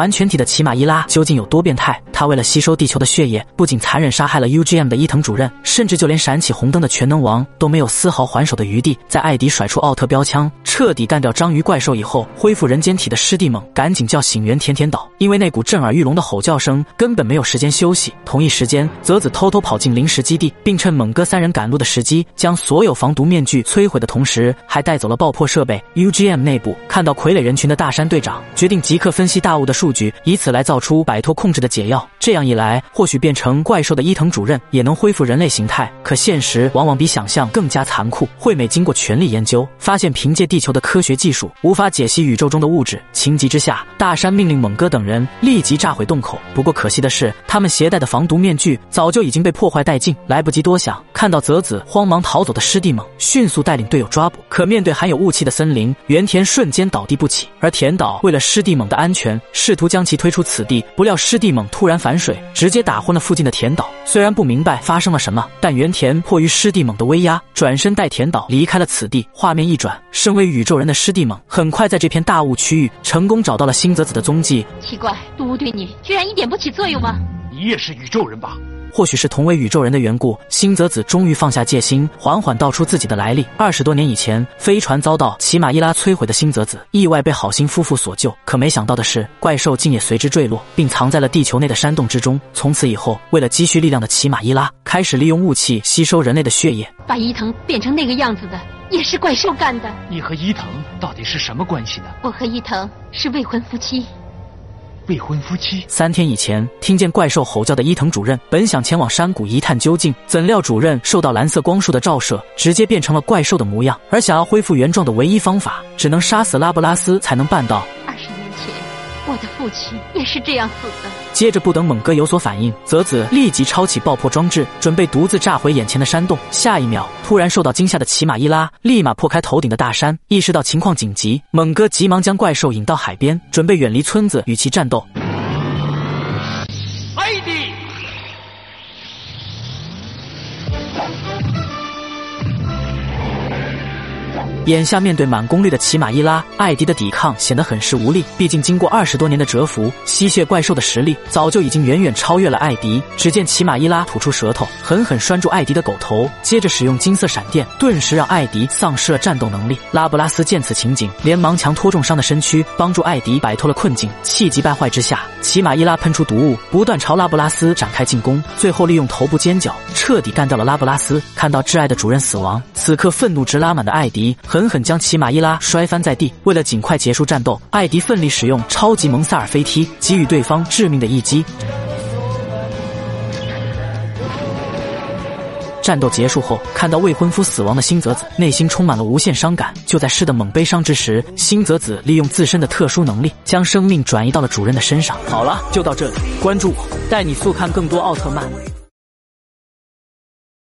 完全体的奇马伊拉究竟有多变态？他为了吸收地球的血液，不仅残忍杀害了 UGM 的伊藤主任，甚至就连闪起红灯的全能王都没有丝毫还手的余地。在艾迪甩出奥特标枪，彻底干掉章鱼怪兽以后，恢复人间体的师弟猛赶紧叫醒原田田岛，因为那股震耳欲聋的吼叫声根本没有时间休息。同一时间，泽子偷偷跑进临时基地，并趁猛哥三人赶路的时机，将所有防毒面具摧毁的同时，还带走了爆破设备。UGM 内部看到傀儡人群的大山队长决定即刻分析大雾的数据，以此来造出摆脱控制的解药。这样一来，或许变成怪兽的伊藤主任也能恢复人类形态。可现实往往比想象更加残酷。惠美经过全力研究，发现凭借地地球的科学技术无法解析宇宙中的物质。情急之下，大山命令猛哥等人立即炸毁洞口。不过可惜的是，他们携带的防毒面具早就已经被破坏殆尽，来不及多想。看到泽子慌忙逃走的师弟猛，迅速带领队友抓捕。可面对含有雾气的森林，原田瞬间倒地不起。而田岛为了师弟猛的安全，试图将其推出此地，不料师弟猛突然反水，直接打昏了附近的田岛。虽然不明白发生了什么，但原田迫于师弟猛的威压，转身带田岛离开了此地。画面一转，身为宇宙人的师弟们很快在这片大雾区域成功找到了星泽子的踪迹。奇怪，毒对你居然一点不起作用吗？你也是宇宙人吧？或许是同为宇宙人的缘故，星泽子终于放下戒心，缓缓道出自己的来历。二十多年以前，飞船遭到奇马伊拉摧毁的星泽子，意外被好心夫妇所救。可没想到的是，怪兽竟也随之坠落，并藏在了地球内的山洞之中。从此以后，为了积蓄力量的奇马伊拉，开始利用雾气吸收人类的血液。把伊藤变成那个样子的，也是怪兽干的。你和伊藤到底是什么关系呢？我和伊藤是未婚夫妻。未婚夫妻。三天以前，听见怪兽吼叫的伊藤主任，本想前往山谷一探究竟，怎料主任受到蓝色光束的照射，直接变成了怪兽的模样。而想要恢复原状的唯一方法，只能杀死拉布拉斯才能办到。二十年前，我的父亲也是这样死的。接着，不等猛哥有所反应，泽子立即抄起爆破装置，准备独自炸毁眼前的山洞。下一秒，突然受到惊吓的奇马伊拉立马破开头顶的大山，意识到情况紧急，猛哥急忙将怪兽引到海边，准备远离村子与其战斗。眼下面对满功率的奇马伊拉，艾迪的抵抗显得很是无力。毕竟经过二十多年的蛰伏，吸血怪兽的实力早就已经远远超越了艾迪。只见奇马伊拉吐出舌头，狠狠拴住艾迪的狗头，接着使用金色闪电，顿时让艾迪丧失了战斗能力。拉布拉斯见此情景，连忙强拖重伤的身躯，帮助艾迪摆脱了困境。气急败坏之下，奇马伊拉喷出毒雾，不断朝拉布拉斯展开进攻，最后利用头部尖角彻底干掉了拉布拉斯。看到挚爱的主人死亡，此刻愤怒值拉满的艾迪和。狠狠将奇马伊拉摔翻在地。为了尽快结束战斗，艾迪奋力使用超级蒙萨尔飞踢，给予对方致命的一击。战斗结束后，看到未婚夫死亡的星泽子，内心充满了无限伤感。就在诗的猛悲伤之时，星泽子利用自身的特殊能力，将生命转移到了主人的身上。好了，就到这里，关注我，带你速看更多奥特曼。